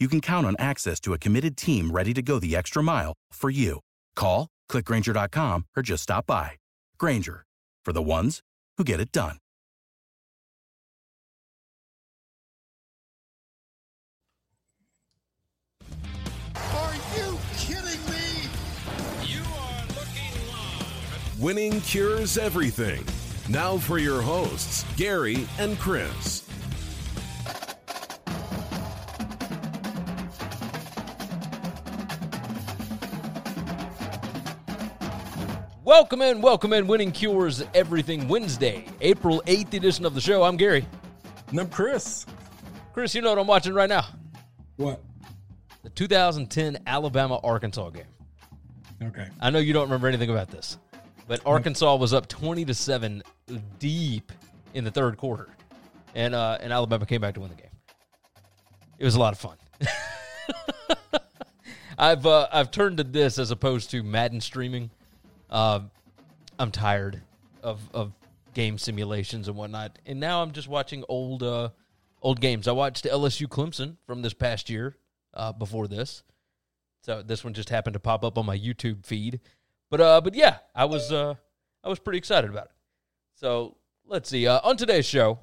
you can count on access to a committed team ready to go the extra mile for you. Call, clickgrainger.com, or just stop by. Grainger, for the ones who get it done. Are you kidding me? You are looking live. Winning cures everything. Now for your hosts, Gary and Chris. Welcome in, welcome in. Winning Cures Everything Wednesday, April 8th edition of the show. I'm Gary. And I'm Chris. Chris, you know what I'm watching right now? What? The 2010 Alabama Arkansas game. Okay. I know you don't remember anything about this, but Arkansas was up 20 to 7 deep in the third quarter. And uh, and Alabama came back to win the game. It was a lot of fun. I've uh, I've turned to this as opposed to Madden streaming. Uh, I'm tired of of game simulations and whatnot, and now I'm just watching old uh, old games. I watched LSU Clemson from this past year uh, before this, so this one just happened to pop up on my YouTube feed. But uh, but yeah, I was uh, I was pretty excited about it. So let's see. Uh, on today's show,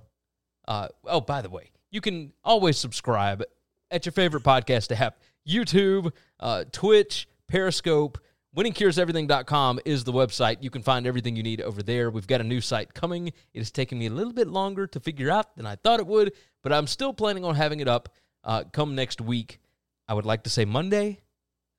uh, oh by the way, you can always subscribe at your favorite podcast app, YouTube, uh, Twitch, Periscope. WinningCuresEverything.com is the website. You can find everything you need over there. We've got a new site coming. It has taken me a little bit longer to figure out than I thought it would, but I'm still planning on having it up uh, come next week. I would like to say Monday,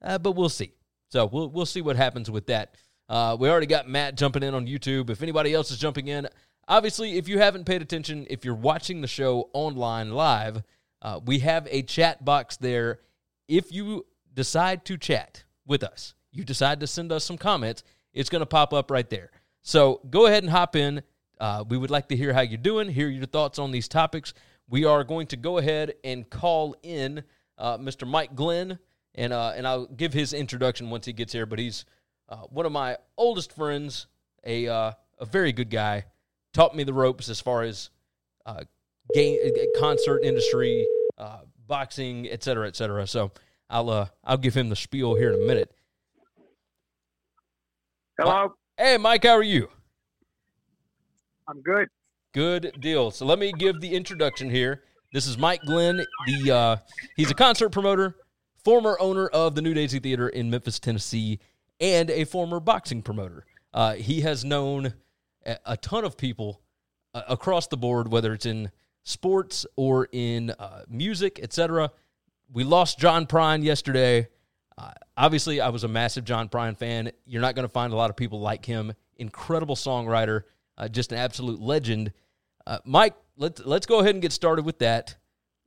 uh, but we'll see. So we'll we'll see what happens with that. Uh, we already got Matt jumping in on YouTube. If anybody else is jumping in, obviously, if you haven't paid attention, if you're watching the show online live, uh, we have a chat box there. If you decide to chat with us, you decide to send us some comments, it's going to pop up right there. So go ahead and hop in. Uh, we would like to hear how you're doing, hear your thoughts on these topics. We are going to go ahead and call in uh, Mr. Mike Glenn, and uh, and I'll give his introduction once he gets here. But he's uh, one of my oldest friends, a uh, a very good guy, taught me the ropes as far as uh, game concert industry, boxing, et cetera, et cetera. So I'll I'll give him the spiel here in a minute. Hello, Hey, Mike, how are you? I'm good. Good deal. So let me give the introduction here. This is Mike Glenn. The uh, he's a concert promoter, former owner of the New Daisy Theater in Memphis, Tennessee, and a former boxing promoter. Uh, he has known a, a ton of people uh, across the board, whether it's in sports or in uh, music, etc. We lost John Prine yesterday. Uh, obviously, I was a massive John Prine fan. You're not going to find a lot of people like him. Incredible songwriter, uh, just an absolute legend. Uh, Mike, let's let's go ahead and get started with that.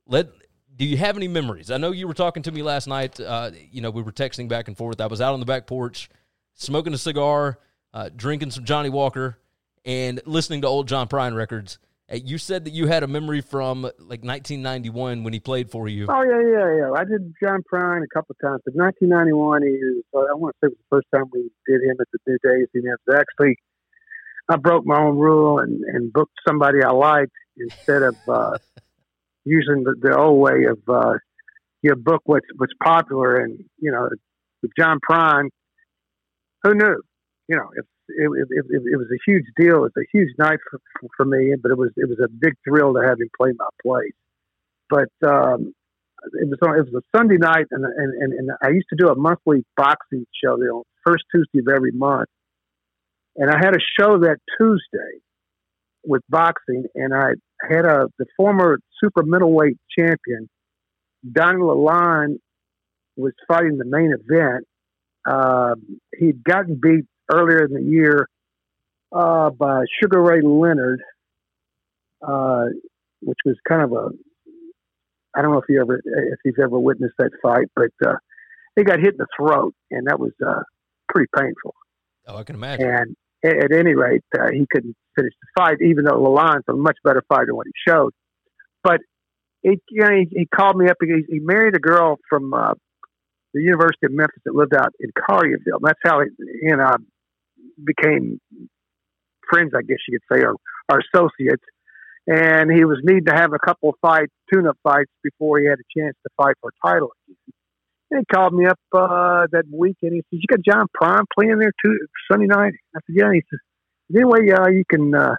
Let do you have any memories? I know you were talking to me last night. Uh, you know, we were texting back and forth. I was out on the back porch, smoking a cigar, uh, drinking some Johnnie Walker, and listening to old John Prine records. Uh, You said that you had a memory from like 1991 when he played for you. Oh yeah, yeah, yeah. I did John Prine a couple of times. But 1991 is I want to say it was the first time we did him at the New Daisy. And it was actually I broke my own rule and and booked somebody I liked instead of uh, using the, the old way of uh, you book what's what's popular and you know with John Prine. Who knew? You know, it, it, it, it, was a huge deal. It was a huge night for, for me, but it was it was a big thrill to have him play my place. But um, it was on, it was a Sunday night, and, and and and I used to do a monthly boxing show you know, first Tuesday of every month, and I had a show that Tuesday with boxing, and I had a the former super middleweight champion Donnie Lalonde was fighting the main event. Uh, he'd gotten beat earlier in the year uh, by Sugar Ray Leonard, uh, which was kind of a I don't know if you ever if you've ever witnessed that fight, but uh, he got hit in the throat, and that was uh, pretty painful. Oh, I can imagine. And at, at any rate, uh, he couldn't finish the fight, even though Lalonde's a much better fighter than what he showed. But he, you know, he, he called me up. He, he married a girl from uh, the University of Memphis that lived out in Collierville. And that's how he, he and I became friends, I guess you could say, or, or associates. And he was needing to have a couple of fights, tune-up fights, before he had a chance to fight for a title. And he called me up uh, that weekend. He says, "You got John Prine playing there too Sunday night?" I said, "Yeah." He says, "Anyway, uh, you can uh,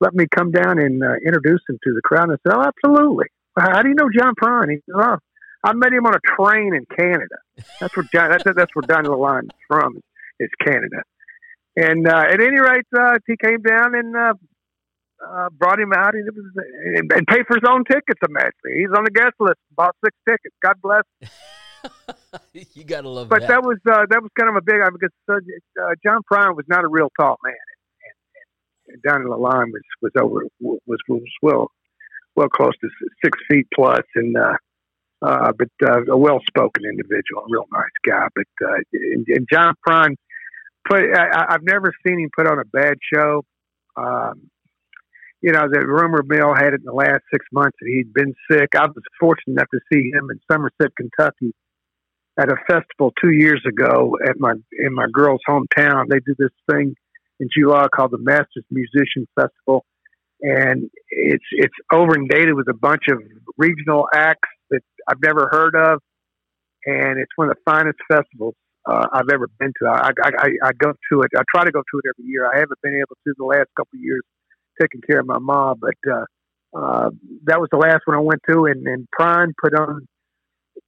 let me come down and uh, introduce him to the crowd." And I said, "Oh, absolutely." How do you know John Prine? He said, "Oh, I met him on a train in Canada. That's where John, that's, that's where Donnie Lalonde is from. Is Canada." And uh, at any rate, uh, he came down and uh, uh, brought him out, and it was and, and paid for his own tickets. Immensely, he's on the guest list. Bought six tickets. God bless. you gotta love But that. that was uh, that was kind of a big because uh, uh, John Prine was not a real tall man, and, and, and Donnie Lalonde was was over was was well well close to six feet plus, and uh, uh, but uh, a well spoken individual, a real nice guy. But uh, and, and John Prine put I, I've never seen him put on a bad show. Um, you know, the rumor mill had it in the last six months that he'd been sick. I was fortunate enough to see him in Somerset, Kentucky, at a festival two years ago at my in my girl's hometown. They do this thing in July called the Master Musicians Festival, and it's it's over and dated with a bunch of regional acts that I've never heard of, and it's one of the finest festivals uh, I've ever been to. I, I, I, go to it. I try to go to it every year. I haven't been able to the last couple of years, taking care of my mom, but uh, uh, that was the last one I went to. And, and Prine put on.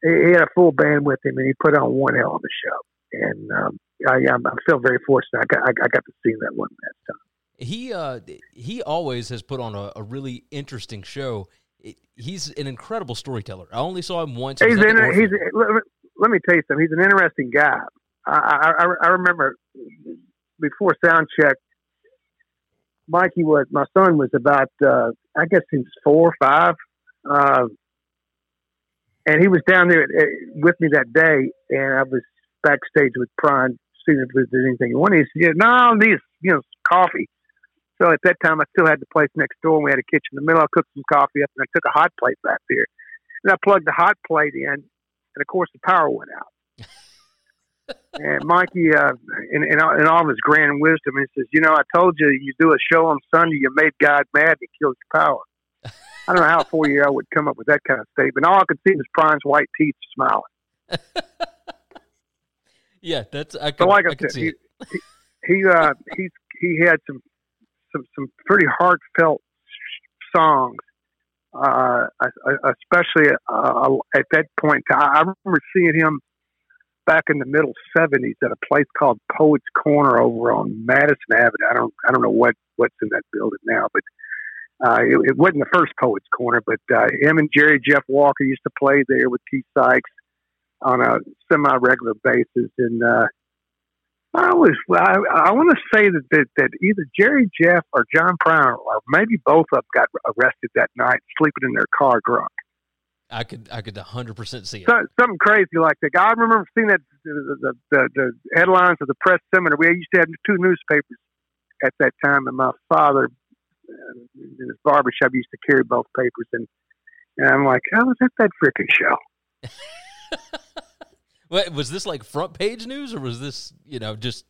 He had a full band with him, and he put on one hell of a show. And um, I, I'm, I feel very fortunate. I got, I, I got to see that one last time. he uh he always has put on a, a really interesting show. It, he's an incredible storyteller. I only saw him once. He's in. He's. Let, me- tell you something. He's an interesting guy. I, I, I- remember before sound check, Mikey was my son was about uh, I guess he was four or five, uh, and he was down there uh, with me that day, and I was backstage with Prine, seeing if there's anything he wanted. He said, "No, these you know coffee." So at that time, I still had the place next door, and we had a kitchen in the middle. I cooked some coffee up, and I took a hot plate back there, and I plugged the hot plate in, and of course the power went out. and Mikey, uh, in, in, all- in all of his grand wisdom, he says, "You know, I told you you do a show on Sunday, you made God mad, and he kills your power." I don't know how a four year old would come up with that kind of statement. All I could see was Prine's white teeth smiling. Yeah, that's I So, could, like I I said, see he, it. he uh, he he had some some some pretty heartfelt songs, uh, especially uh, at that point. I remember seeing him back in the middle '70s at a place called Poets Corner over on Madison Avenue. I don't I don't know what what's in that building now, but. Uh, it, it wasn't the first Poets Corner, but uh, him and Jerry Jeff Walker used to play there with Keith Sykes on a semi-regular basis, and uh, I was I, I want to say that, that that either Jerry Jeff or John Prine or maybe both of them got arrested that night, sleeping in their car drunk. I could I could hundred percent see it. So, something crazy like that. I remember seeing that the, the, the, the headlines of the press seminar. We used to have two newspapers at that time, and my father uh, in his barber shop used to carry both papers, and and I'm like, how was that that freaking show? Wait, was this like front page news or was this you know just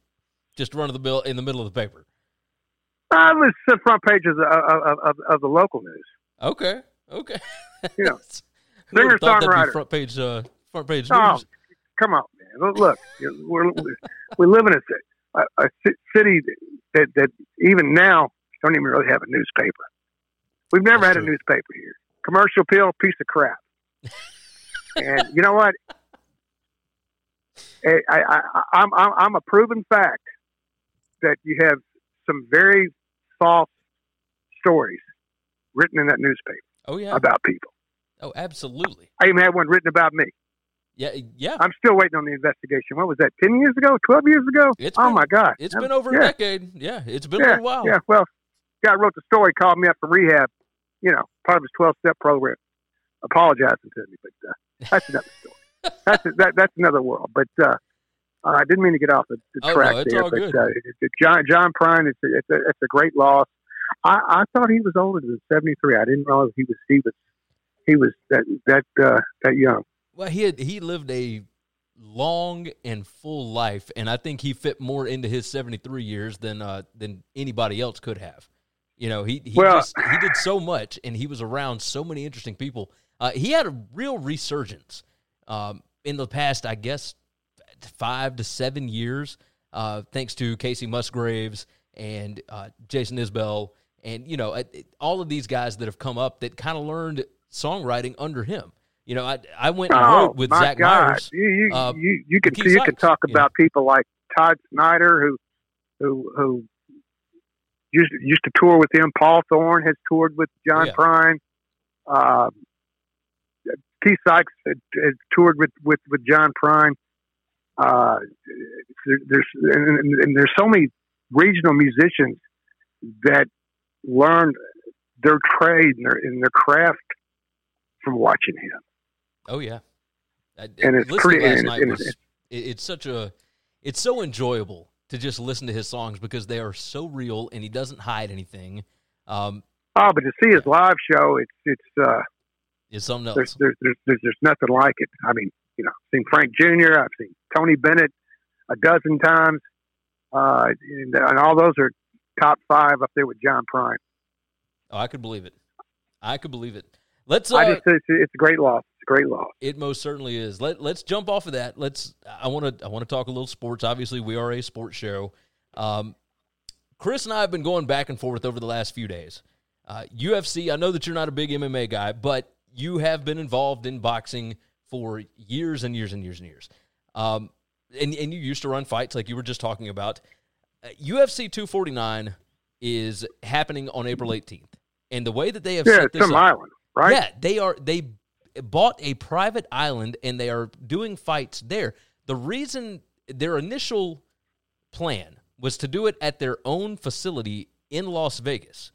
just run of the bill in the middle of the paper? Uh, it was the front pages of, of, of, of the local news. Okay, okay. You know, Who would've thought that'd be singer-songwriter. front page uh, front page Oh, news. come on, man. Look, we're, we live in a, a, a city that, that even now don't even really have a newspaper. We've never That's had true. a newspaper here. Commercial appeal, piece of crap. and you know what? I, I, I'm, I'm I'm a proven fact that you have some very false stories written in that newspaper Oh yeah. about people. Oh, absolutely. I even had one written about me. Yeah, yeah. I'm still waiting on the investigation. What was that? Ten years ago? Twelve years ago? It's oh been- my God! It's Um, been over yeah, a decade. Yeah, it's been a yeah, little while. Yeah. Well, guy wrote the story, called me up from rehab. You know, part of his twelve step program, apologizing to me. But uh, that's another story. That's that, that's another world. But uh, I didn't mean to get off the, the Oh, no, track it's there. but. Uh, John John Prine, it's a, it's a it's a great loss. I, I thought he was older than seventy three. I didn't realize he was he was he was that that uh, that young. Well, he had he lived a long and full life, and I think he fit more into his seventy three years than uh, than anybody else could have. You know, he he Well- just he did so much, and he was around so many interesting people. Uh, he had a real resurgence um, in the past, I guess, five to seven years, uh, thanks to Kacey Musgraves and uh, Jason Isbell, and you know, it- it- all of these guys that have come up that kind of learned songwriting under him. You know, I I went and Oh wrote with Zach God! Myers. You you, uh, you you can you can talk know. about people like Todd Snider who who who used used to tour with him. Paul Thorn has toured with John Yeah. Prine. Um, Keith Sykes had, had toured with, with, with John Prine. Uh, there, there's and, and- and there's so many regional musicians that learned their trade and their, and their craft from watching him. Oh yeah, And it's pretty- last and night it's- was it, it's such a it's so enjoyable to just listen to his songs because they are so real and he doesn't hide anything. Um, Oh, but to see his live show, it's it's uh, it's something there's, else. there's there's there's there's nothing like it. I mean, you know, I've seen Frank Jr., I've seen Tony Bennett a dozen times, uh, and, and all those are top five up there with John Prine. Oh, I could believe it. I could believe it. Let's. Uh, I just it's, it's a great loss. It's a great loss. It most certainly is. Let Let's jump off of that. Let's. I want to. I want to talk a little sports. Obviously, we are a sports show. Um, Chris and I have been going back and forth over the last few days. Uh, UFC. I know that you're not a big MMA guy, but you have been involved in boxing for years and years and years and years. Um, and and you used to run fights like you were just talking about. Uh, UFC 249 is happening on April 18th, and the way that they have Yeah, set it's this some up, island, right? yeah, they are. They bought a private island and they are doing fights there. The reason their initial plan was to do it at their own facility in Las Vegas.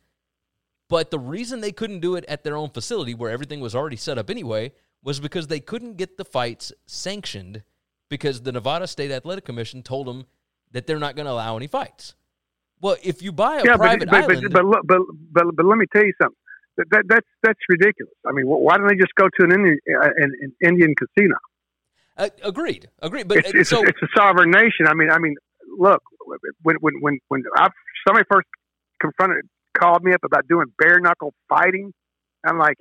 But the reason they couldn't do it at their own facility where everything was already set up anyway was because they couldn't get the fights sanctioned because the Nevada State Athletic Commission told them that they're not going to allow any fights. Well, if you buy a yeah, private but, but, island, but, but, but, but, but let me tell you something. That, that, that's that's ridiculous. I mean, why don't they just go to an Indian, uh, an, an Indian casino? uh, agreed, agreed. But it's, it's, so a, it's a sovereign nation. I mean, I mean, look, when when when when I, somebody first confronted, called me up about doing bare knuckle fighting, I'm like,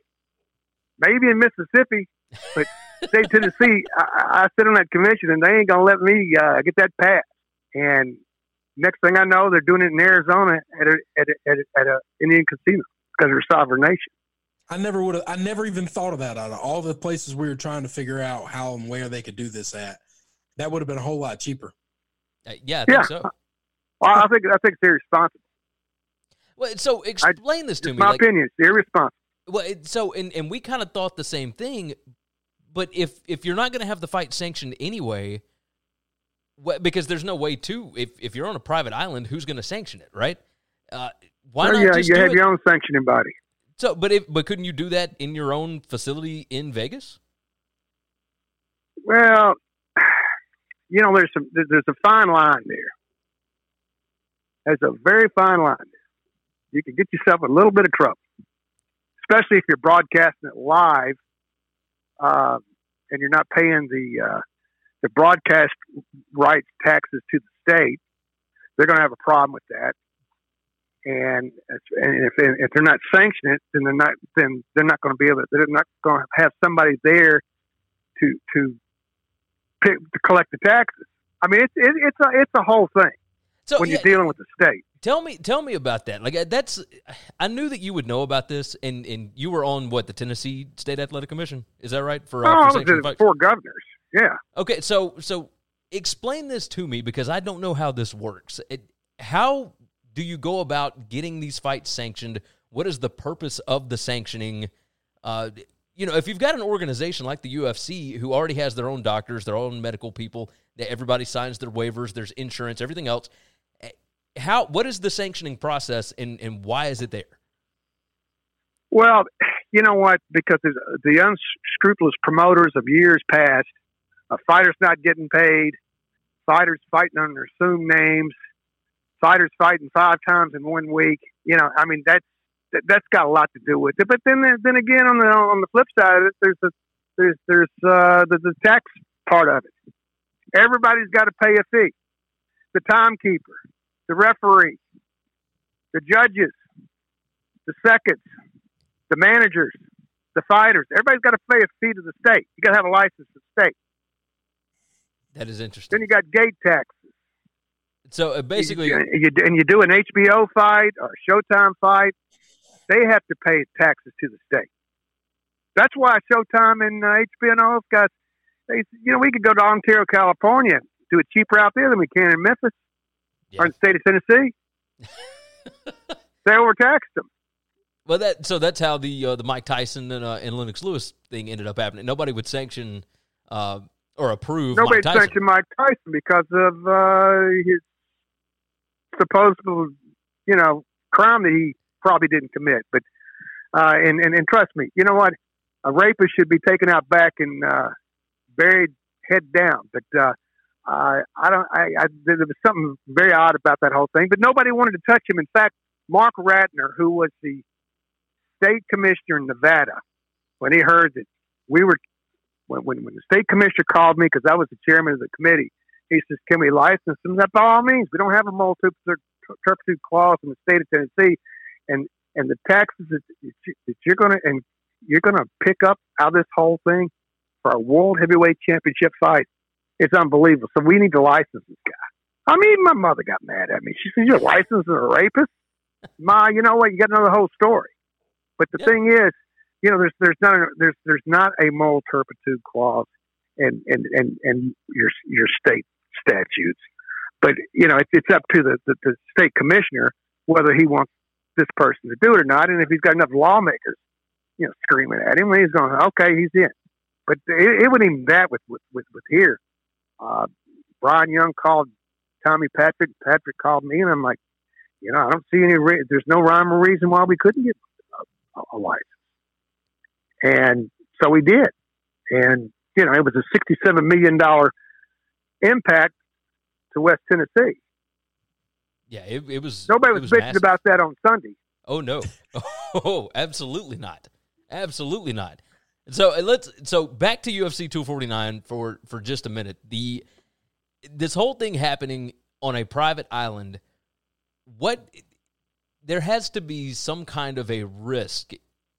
maybe in Mississippi, but state Tennessee, I, I sit on that convention and they ain't gonna let me uh, get that pass. And next thing I know, they're doing it in Arizona at a at a, at a, at a Indian casino because they're a sovereign nation. I never would have. I never even thought of that. Out of all the places we were trying to figure out how and where they could do this at, that would have been a whole lot cheaper. uh, yeah, I think Yeah. so. Well, I think I think it's irresponsible. Well, so explain this to me. my Like, opinion. It's irresponsible. well, it, so and and we kind of thought the same thing, but if if you're not going to have the fight sanctioned anyway, what, because there's no way to if if you're on a private island, who's going to sanction it, right? Uh, why Well, not yeah, just you have it? your own sanctioning body. So, but if but couldn't you do that in your own facility in Vegas? Well, you know, there's some there's a fine line there. There's a very fine line. There. You can get yourself a little bit of trouble, especially if you're broadcasting it live, uh, and you're not paying the uh, the broadcast rights taxes to the state. They're going to have a problem with that. And if, and if if they're not sanctioning it, then they're not then they're not going to be able. To, they're not going to have somebody there to to pick, to collect the taxes. I mean, it's it, it's a it's a whole thing So when yeah, you're dealing with the state. Tell me, tell me about that. Like uh, that's, I knew that you would know about this, and and you were on what the Tennessee State Athletic Commission. Is that right? For, Oh, uh, I for was sanctioned in fights? four governors. Yeah. Okay, so so explain this to me because I don't know how this works. It, how do you go about getting these fights sanctioned? What is the purpose of the sanctioning? Uh, you know, if you've got an organization like the UFC who already has their own doctors, their own medical people, that everybody signs their waivers, there's insurance, everything else. How what is the sanctioning process and and why is it there? Well, you know what? Because the unscrupulous promoters of years past, uh, fighters not getting paid, fighters fighting under assumed names, fighters fighting five times in one week. You know, I mean that's that, that's got a lot to do with it. But then then again, on the on the flip side of it, there's the there's there's uh, the tax part of it. Everybody's got to pay a fee. The timekeeper, the referee, the judges, the seconds, the managers, the fighters. Everybody's got to pay a fee to the state. You got to have a license to the state. That is interesting. Then you got gate tax. So uh, basically, you, you, and you do an HBO fight or a Showtime fight, they have to pay taxes to the state. That's why Showtime and uh, HBO and all those guys, they, you know, we could go to Ontario, California, do it cheaper out there than we can in Memphis Yeah. or in the state of Tennessee. they overtaxed them. Well, that so that's how the uh, the Mike Tyson and, uh, and Lennox Lewis thing ended up happening. Nobody would sanction uh, or approve Nobody Mike Tyson. sanctioned Mike Tyson because of uh, his supposed, you know, crime that he probably didn't commit. But uh, and, and and trust me, you know what? A rapist should be taken out back and uh, buried head down. But uh, I I don't. I, I there was something very odd about that whole thing. But nobody wanted to touch him. In fact, Marc Ratner, who was the state commissioner in Nevada, when he heard that we were when, when, when the state commissioner called me because I was the chairman of the committee, he says, "Can we license them?" By all means, we don't have a moral turpitude clause in the state of Tennessee, and and the taxes that, that you're going to and you're going to pick up out of this whole thing for a world heavyweight championship fight. It's unbelievable. So we need to license this guy. I mean, my mother got mad at me. She said, "You're licensing a rapist." Ma, you know what? You got to know the whole story. But the Yeah. thing is, you know, there's there's not a, there's there's not a moral turpitude clause and and and and your your state statutes. But you know, it's, it's up to the, the the state commissioner whether he wants this person to do it or not, and if he's got enough lawmakers, you know, screaming at him, he's going, okay, he's in. But it, it wasn't even that with with with, with here. Uh, Brian Young called Tommy Patrick. Patrick called me, and I'm like, you know, I don't see any. Re- there's no rhyme or reason why we couldn't get a, a license. And so we did. And, you know, it was a $67 million impact to West Tennessee. Yeah, it, it was. Nobody was, was bitching massive. about that on Sunday. Oh no! Oh, absolutely not. Absolutely not. So uh, let's so back to UFC 249 for for just a minute. The this whole thing happening on a private island. What there has to be some kind of a risk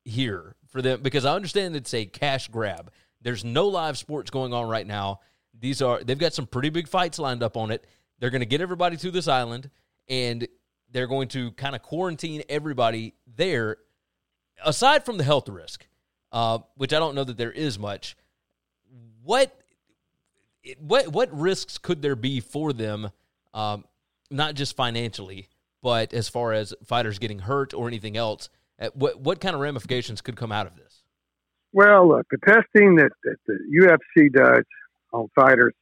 here for them because I understand it's a cash grab. There's no live sports going on right now. These are they've got some pretty big fights lined up on it. They're going to get everybody to this island and they're going to kind of quarantine everybody there. Aside from the health risk, uh, which I don't know that there is much, what what what risks could there be for them? Um, not just financially, but as far as fighters getting hurt or anything else. Uh, What what kind of ramifications could come out of this? Well, look, the testing that, that the UFC does on fighters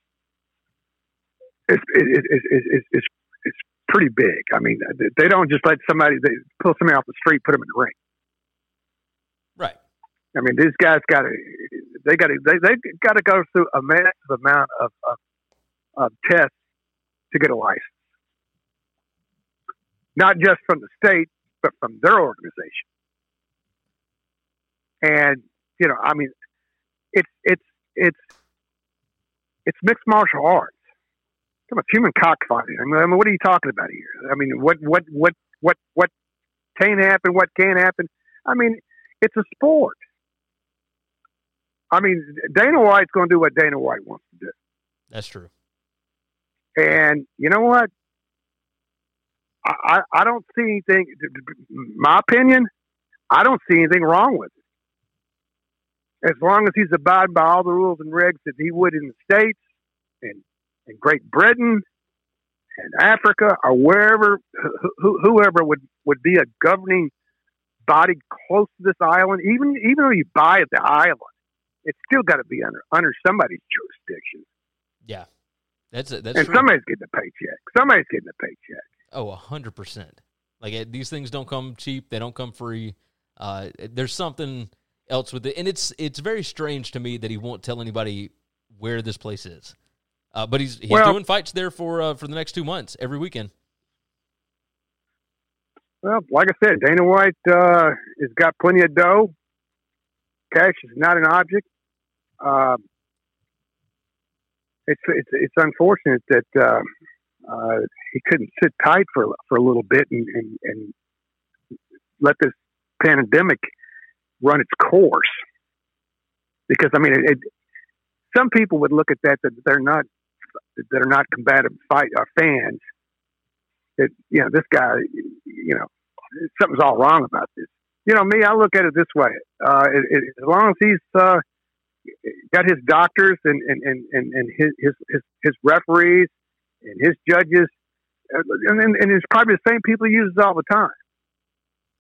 is is is, is, is pretty big. I mean, they don't just let somebody they pull somebody off the street, put them in the ring. I mean, these guys got to they got to they they got to go through a massive amount of, of of tests to get a license, not just from the state, but from their organization. And you know, I mean, it's it's it's it's mixed martial arts. Come on, human cockfighting. I mean, what are you talking about here? I mean, what what what what what can happen? What can't happen? I mean, it's a sport. I mean, Dana White's going to do what Dana White wants to do. That's true. And you know what? I, I, I don't see anything. My opinion, I don't see anything wrong with it. As long as he's abiding by all the rules and regs that he would in the states and and Great Britain and Africa or wherever, wh- whoever would would be a governing body close to this island, even even though you buy the island, it's still got to be under under somebody's jurisdiction. Yeah, that's it. That's and true. somebody's getting a paycheck. Somebody's getting a paycheck. Oh, a hundred percent. Like these things don't come cheap. They don't come free. Uh, there's something else with it, and it's it's very strange to me that he won't tell anybody where this place is. Uh, but he's he's Well- doing fights there for uh, for the next two months every weekend. Well, like I said, Dana White uh, has got plenty of dough. Cash is not an object. Um, it's it's it's unfortunate that uh, uh, he couldn't sit tight for for a little bit and, and, and let this pandemic run its course. Because I mean, it, it, some people would look at that that they're not that are not combative fight uh, fans. That you know, this guy, you know, something's all wrong about this. You know, me, I look at it this way: uh, it, it, as long as he's uh, got his doctors and and and and, and his, his his his referees and his judges, uh, and, and, and it's probably the same people he uses all the time.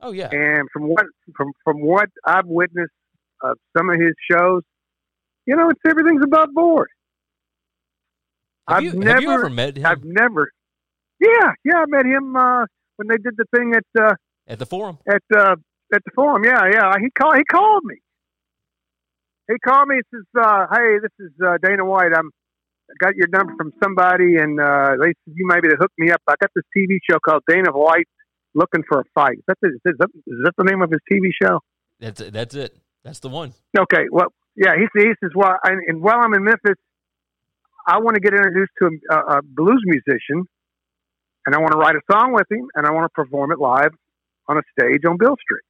Oh yeah, And from what from from what I've witnessed of some of his shows, you know, it's everything's above board. have I've you never, have you ever met him I've never. Yeah, yeah, I met him uh, when they did the thing at uh, at the forum? at uh, at the forum. Yeah, yeah. He called. He called me. He called me. He says, uh, "Hey, this is uh, Dana White. I'm I got your number from somebody, and uh, they said you might be to hook me up. I got this TV show called Dana White Looking for a Fight. Is that the, is that, is that the name of his TV show? That's it. That's it. That's the one. Okay. Well, yeah. He says, he says, well, and, and while I'm in Memphis, I want to get introduced to a, a blues musician, and I want to write a song with him, and I want to perform it live on a stage on Beale Street.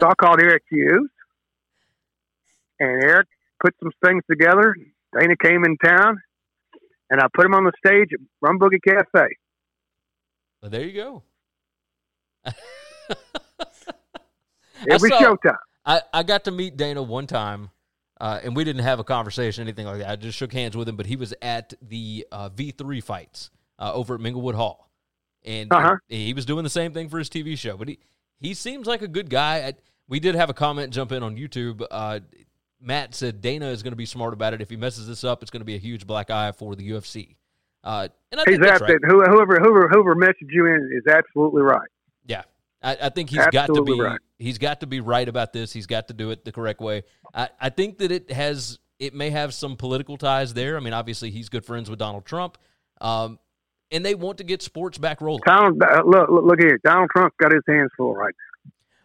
So I called Eric Hughes, and Eric put some things together. Dana came in town, and I put him on the stage at Rum Boogie Cafe. But there you go. Was saw- showtime. I, I got to meet Dana one time, uh, and we didn't have a conversation, anything like that. I just shook hands with him, but he was at the uh, V3 fights uh, over at Minglewood Hall. And Uh-huh. he was doing the same thing for his TV show. But he, he seems like a good guy. I, we did have a comment jump in on YouTube. Uh, Matt said Dana is going to be smart about it. If he messes this up, it's going to be a huge black eye for the UFC. Uh, and I He's think that's right. whoever whoever whoever messaged you in is absolutely right. Yeah, I, I think he's got to be right. he's got to be right about this. He's got to do it the correct way. I, I think that it has it may have some political ties there. I mean, obviously he's good friends with Donald Trump, um, and they want to get sports back rolling. Donald, uh, look, look, here. Donald Trump got his hands full right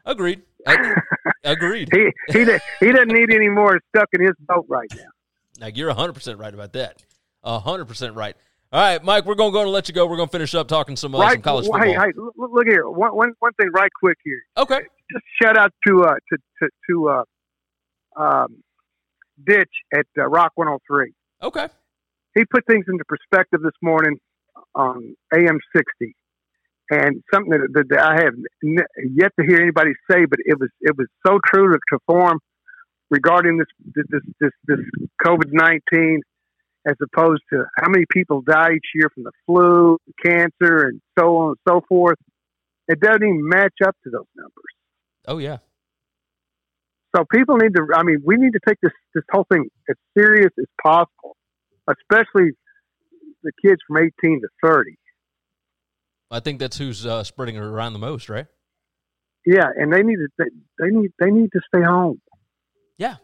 Agreed. I- agreed. He he he doesn't need any more stuck in his boat right now. Now you're 100 percent right about that. 100 percent right. All right, Mike, we're gonna go and let you go. We're gonna finish up talking some uh, some college football. Hey, hey, look, look here. One, one, one thing, right quick here. Okay. Just shout out to uh to to, to uh um Ditch at uh, Rock 103. Okay. He put things into perspective this morning Um, on AM 60, and something that, that, I have n- yet to hear anybody say, but it was it was so true to, to form regarding this this this this COVID 19 as opposed to how many people die each year from the flu, cancer, and so on and so forth. It doesn't even match up to those numbers. Oh yeah. So people need to. I mean, we need to take this this whole thing as serious as possible, especially the kids from 18 to 30. I think that's who's uh, spreading it around the most, right? Yeah, and they need to. They, they need. They need to stay home. Yeah.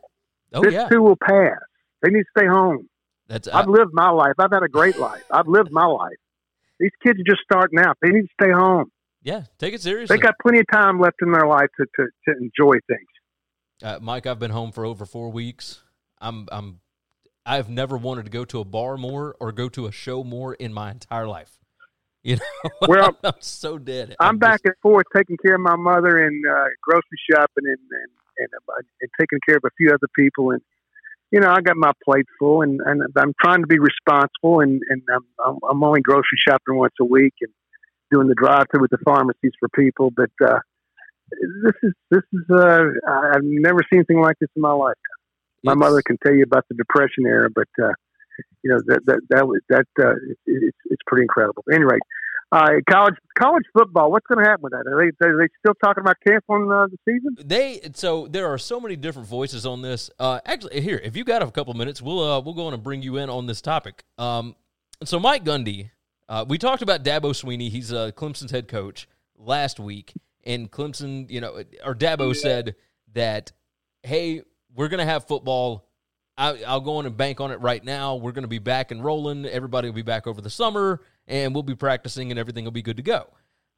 Oh this yeah. too will pass. They need to stay home. That's I've uh, lived my life. I've had a great life. I've lived my life. These kids are just starting out. They need to stay home. yeah. Take it seriously. They got plenty of time left in their life to, to, to enjoy things. Uh, Mike, I've been home for over four weeks. I'm I'm I've never wanted to go to a bar more or go to a show more in my entire life. You know, Well, I'm so dead. I'm just- back and forth taking care of my mother and uh, grocery shopping and and and, uh, and taking care of a few other people and you know, I got my plate full, and, and I'm trying to be responsible, and and I'm, I'm I'm only grocery shopping once a week and doing the drive-through with the pharmacies for people. But uh, this is this is uh, I've never seen anything like this in my life. My It's- mother can tell you about the Depression era, but uh, you know that that that was that uh, it, it's it's pretty incredible. At any rate, uh, college college football. What's going to happen with that? Are they are they still talking about canceling uh, the season? They so there are so many different voices on this. Uh, actually, here, if you got a couple minutes, we'll uh, we'll go on and bring you in on this topic. Um, so Mike Gundy, uh, we talked about Dabo Swinney. He's uh, Clemson's head coach last week, and Clemson, you know, or Dabo said that, hey, we're gonna have football. I, I'll go on and bank on it right now. We're going to be back and rolling. Everybody will be back over the summer, and we'll be practicing, and everything will be good to go.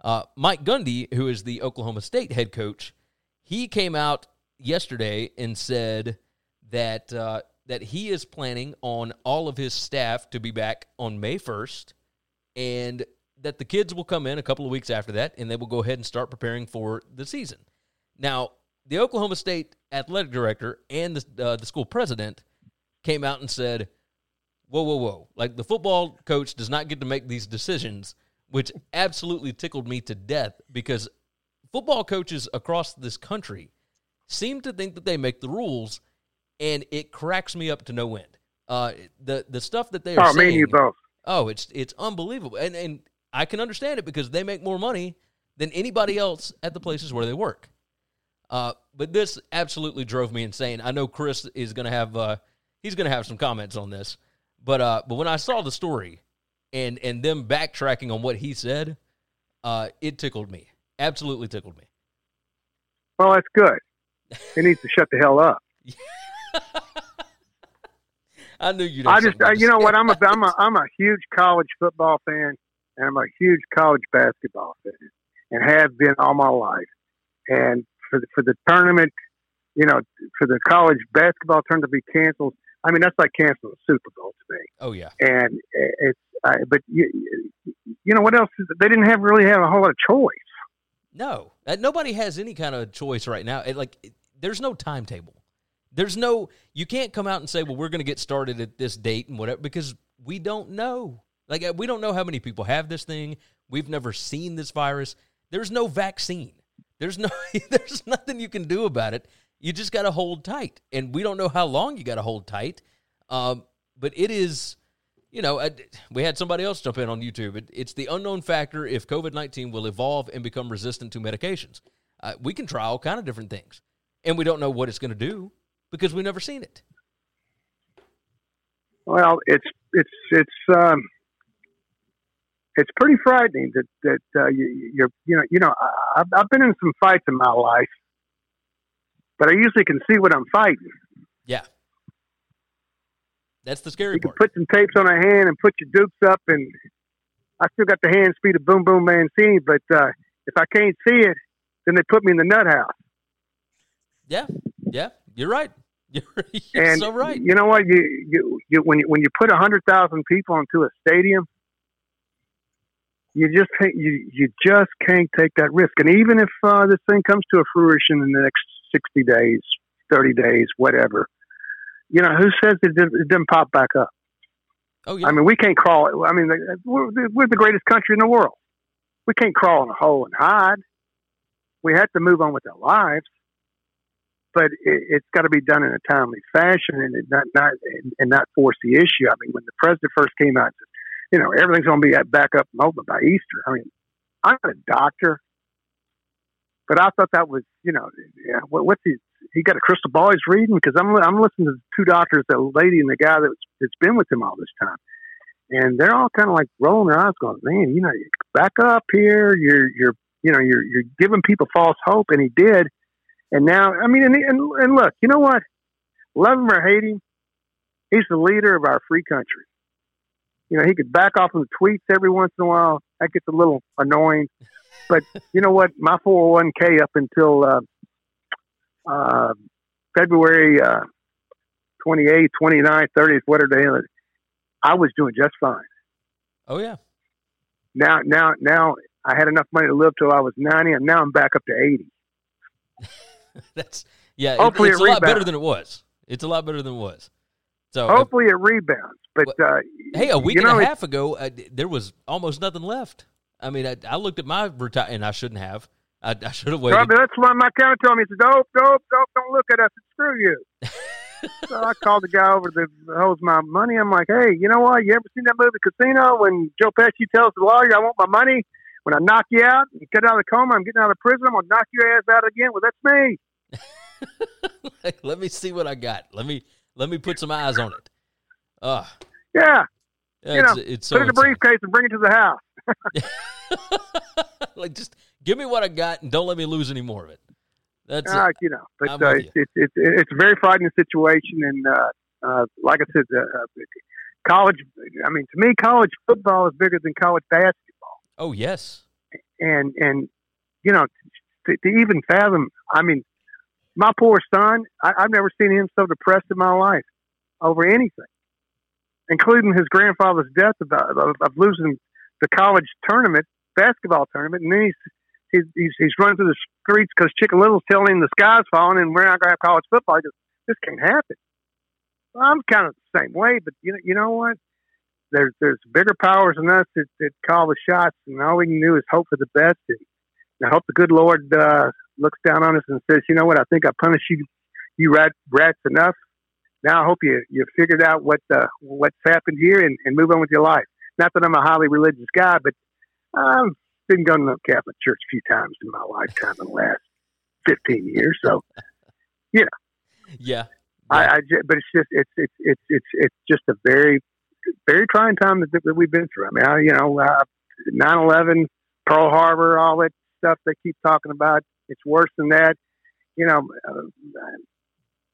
Uh, Mike Gundy, who is the Oklahoma State head coach, he came out yesterday and said that uh, that he is planning on all of his staff to be back on May first, and that the kids will come in a couple of weeks after that, and they will go ahead and start preparing for the season. Now, the Oklahoma State athletic director and the uh, the school president came out and said, "Whoa, whoa, whoa! Like the football coach does not get to make these decisions," which absolutely tickled me to death because football coaches across this country seem to think that they make the rules, and it cracks me up to no end. Uh, the the stuff that they are Oh, saying. Oh, it's it's unbelievable, and and I can understand it because they make more money than anybody else at the places where they work. Uh, but this absolutely drove me insane. I know Chris is going to have uh, he's going to have some comments on this, but uh, but when I saw the story and and them backtracking on what he said, uh, it tickled me. Absolutely tickled me. Well, that's good. He needs to shut the hell up. I knew you'd. I just, uh, you know what? I'm a, I'm a, I'm a huge college football fan, and I'm a huge college basketball fan, and have been all my life. And for the, for the tournament, you know, for the college basketball tournament to be canceled, I mean that's like canceling the Super Bowl to me. Oh yeah, And it's, I, but you, you know what else? They didn't have really have a whole lot of choice. No, Uh, nobody has any kind of choice right now. It, like, it- there's no timetable. There's no. You can't come out and say, "Well, we're going to get started at this date and whatever," because we don't know. Like, uh, we don't know how many people have this thing. We've never seen this virus. There's no vaccine. There's no. there's nothing you can do about it. You just got to hold tight, and we don't know how long you got to hold tight. Um, but it is you know, uh, we had somebody else jump in on YouTube. It, it's the unknown factor if COVID 19 will evolve and become resistant to medications. Uh, we can try all kind of different things, and we don't know what it's going to do because we've never seen it. Well, it's it's it's um, it's pretty frightening that that uh, you, you're you know you know I, I've- I've been in some fights in my life, but I usually can see what I'm fighting. Yeah. That's the scary You can put some tapes on a hand and put your dukes up, and I still got the hand speed of Boom Boom Man. Mancini. But uh, if I can't see it, then they put me in the nut house. Yeah. Yeah. You're right. You're, you're And so right. you know what? You you, you when you when you put a hundred thousand people into a stadium, you just can't, you you just can't take that risk. And even if uh, this thing comes to a fruition in the next sixty days, thirty days, whatever, you know, who says it didn't, it didn't pop back up? Oh, yeah. I mean, we can't crawl. I mean, we're, we're the greatest country in the world. We can't crawl in a hole and hide. We have to move on with our lives, but it, it's got to be done in a timely fashion and it not not and, and not force the issue. I mean, when the president first came out, and you know, everything's going to be at- back up and open by Easter. I mean, I'm not a doctor, but I thought that was, you know, yeah, what, what's he? He got a crystal ball he's reading because I'm I'm listening to the two doctors, the lady and the guy that's that's been with him all this time, and they're all kind of like rolling their eyes, going, "Man, you know, back up here. You're you're you know you're you're giving people false hope," and he did. And now, I mean, and, and and look, you know what? Love him or hate him, he's the leader of our free country. You know, he could back off on the tweets every once in a while. That gets a little annoying. But you know what? My 401k up until uh, uh, February uh, 28th, 29th, 30th, whatever day, I was doing just fine. oh, yeah. Now, now, now, I had enough money to live till I was 90, and now I'm back up to 80. That's, yeah. it- Hopefully it's it a lot better than it was. It's a lot better than it was. So Hopefully it rebounds. But uh, hey, a week you know, and a half ago, uh, there was almost nothing left. I mean, I, I looked at my retire, and I shouldn't have. I, I should have waited. That's why my counter told me, he said, dope, dope, dope, don't look at us and screw you. so I called the guy over that holds my money. I'm like, hey, you know what? You ever seen that movie Casino when Joe Pesci tells the lawyer, I want my money? When I knock you out, you get out of the coma, I'm getting out of prison, I'm going to knock your ass out again. Well, that's me. let me see what I got. Let me let me put some eyes on it. Uh, Yeah. it's, you know, it's so put it in a briefcase and bring it to the house. like just give me what I got and don't let me lose any more of it. That's Uh, it. you know, but uh, it's, it's it's it's a very frightening situation, and uh, uh, like I said, uh, uh, college. I mean, to me, college football is bigger than college basketball, Oh yes. and and you know, to, to even fathom. I mean, my poor son. I, I've never seen him so depressed in my life over anything, including his grandfather's death of, of, of losing the college tournament, basketball tournament, and then he's he's he's, he's running through the streets because Chicken Little's telling him the sky's falling and we're not going to have college football. He goes, this can't happen. Well, I'm kind of the same way, but you know, you know what? There's there's bigger powers than us that, that call the shots, and all we can do is hope for the best. And, and I hope the good Lord uh, looks down on us and says, you know what? I think I punished you, you rat, rats enough. Now I hope you you figured out what uh, what's happened here and, and move on with your life. Not that I'm a highly religious guy, but I've been going to Catholic church a few times in my lifetime in the last 15 years. So Yeah. yeah. I, I but it's just it's it's it's it's it's just a very very trying time that, that we've been through. I mean, I, you know, uh, 9/11, Pearl Harbor, all that stuff they keep talking about. It's worse than that. You know, uh,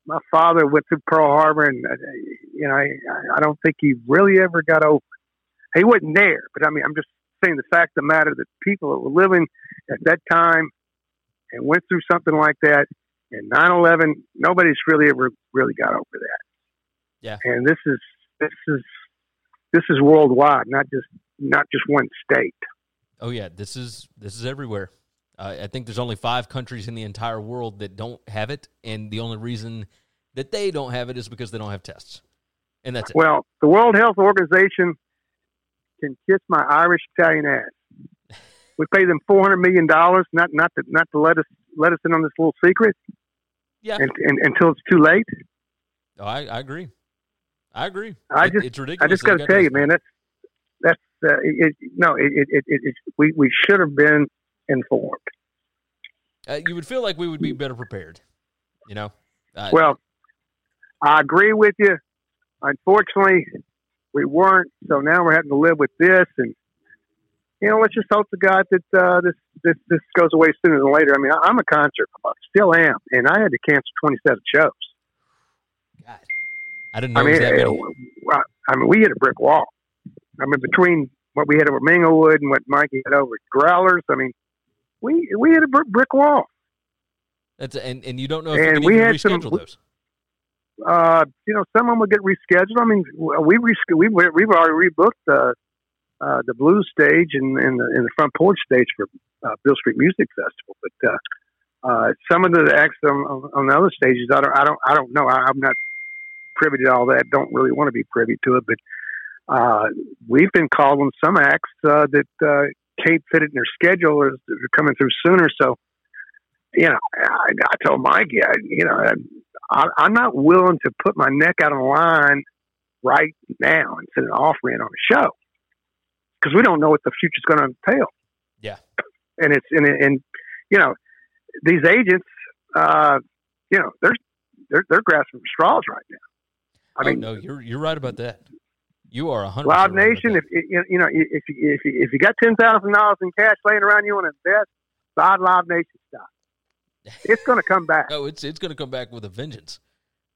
my father went through Pearl Harbor, and uh, you know, I, I don't think he really ever got over. He wasn't there, but I mean, I'm just saying the fact of the matter that people that were living at that time and went through something like that and 9/11, nobody's really ever really got over that. Yeah. And this is this is this is worldwide, not just not just one state. Oh yeah. This is this is everywhere. Uh, I think there's only five countries in the entire world that don't have it, and the only reason that they don't have it is because they don't have tests, and that's it. Well, the World Health Organization can kiss my Irish Italian ass. We pay them 400 million dollars, not not to not to let us let us in on this little secret, yeah. and, and until it's too late. Oh, I, I agree. I agree. I It- just- it's ridiculous. I just got to tell you, man, that's that's uh, it, it, no, it, it, it, it, we we should have been informed. Uh, you would feel like we would be better prepared. You know. Uh, Well, I agree with you. Unfortunately, we weren't. So now we're having to live with this, and you know, let's just hope to God that uh, this this this goes away sooner than later. I mean, I- I'm a concert buff, still am, and I had to cancel 27 shows. God, I didn't know I mean, that many. I mean, we hit a brick wall. I mean, between what we had over Minglewood and what Mikey had over at Growlers, I mean, we we hit a brick wall. That's and and you don't know if and we had some- reschedule those. uh, you know, some of them will get rescheduled. I mean, we res- we we've already rebooked the uh, the blues stage and, and the and the front porch stage for uh, Beale Street Music Festival. But uh, uh, some of the acts on, on, the other stages, I don't I don't I don't know. I, I'm not privy to all that. Don't really want to be privy to it. But uh, we've been called on some acts uh, that can't fit it in their schedule they're coming through sooner. So. You know, I, I told Mikey, I, you know, I, I'm not willing to put my neck out on the line right now and send an offering on a show because we don't know what the future's going to entail. Yeah. and it's and and you know these agents, uh, you know, they're they're they're grasping for straws right now. I oh mean, no, you're you're right about that. You are a hundred. Live Nation, if you know if you, if you, if you got ten thousand dollars in cash laying around, you want to invest, buy Live Nation stock. It's going to come back. oh, it's it's going to come back with a vengeance.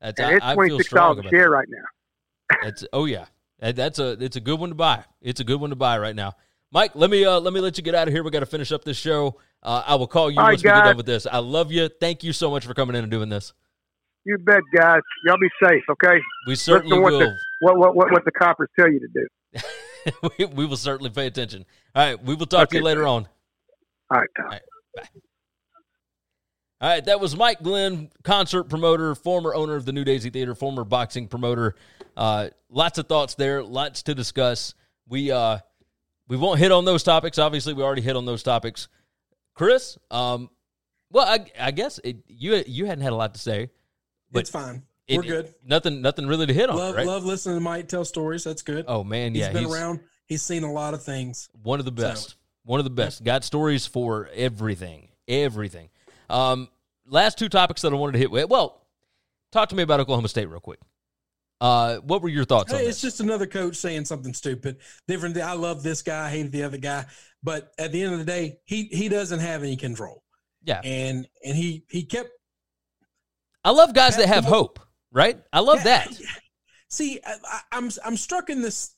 That's and I, it's twenty six dollars a share that. right now. That's oh yeah, that's a it's a good one to buy. It's a good one to buy right now. Mike, let me uh, let me let you get out of here. We got to finish up this show. Uh, I will call you All once we get done with this. I love you. Thank you so much for coming in and doing this. You bet, guys. Y'all be safe, okay? We certainly will. The, what, what, what, what the coppers tell you to do. we, we will certainly pay attention. All right, we will talk to you later on. All right, Tom. All right, All right, that was Mike Glenn, concert promoter, former owner of the New Daisy Theater, former boxing promoter. Uh, lots of thoughts there, lots to discuss. We uh, we won't hit on those topics. Obviously, we already hit on those topics. Chris, um, well, I, I guess it, you you hadn't had a lot to say. But it's fine. It- We're good. Nothing, nothing really to hit on. love right? love listening to Mike tell stories. That's good. Oh man, He's yeah, been around. He's seen a lot of things. One of the So- best. One of the best. Got stories for everything. Everything. Um, last two topics that I wanted to hit with. Well, talk to me about Oklahoma State real quick. Uh, what were your thoughts on Hey, this? it's just another coach saying something stupid. Different. I love this guy. I hate the other guy. But at the end of the day, he he doesn't have any control. yeah. And and he he kept I love guys that have hope, right? I love Yeah, that. See, I, I, I'm I'm struck in this.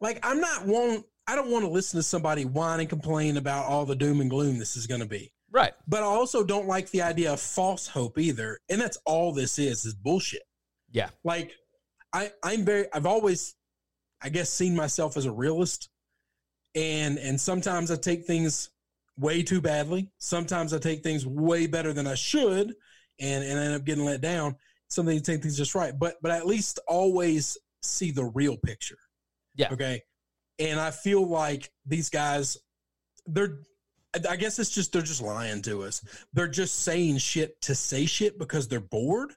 Like I'm not one. I don't want to listen to somebody whine and complain about all the doom and gloom this is going to be. Right. But I also don't like the idea of false hope either. And that's all this is is bullshit. Yeah. Like I I'm very I've always I guess seen myself as a realist. And and sometimes I take things way too badly. Sometimes I take things way better than I should and and I end up getting let down. Something to take things just right. But but at least always see the real picture. Yeah. Okay. And I feel like these guys they're I- guess it's just they're just lying to us. They're just saying shit to say shit because they're bored.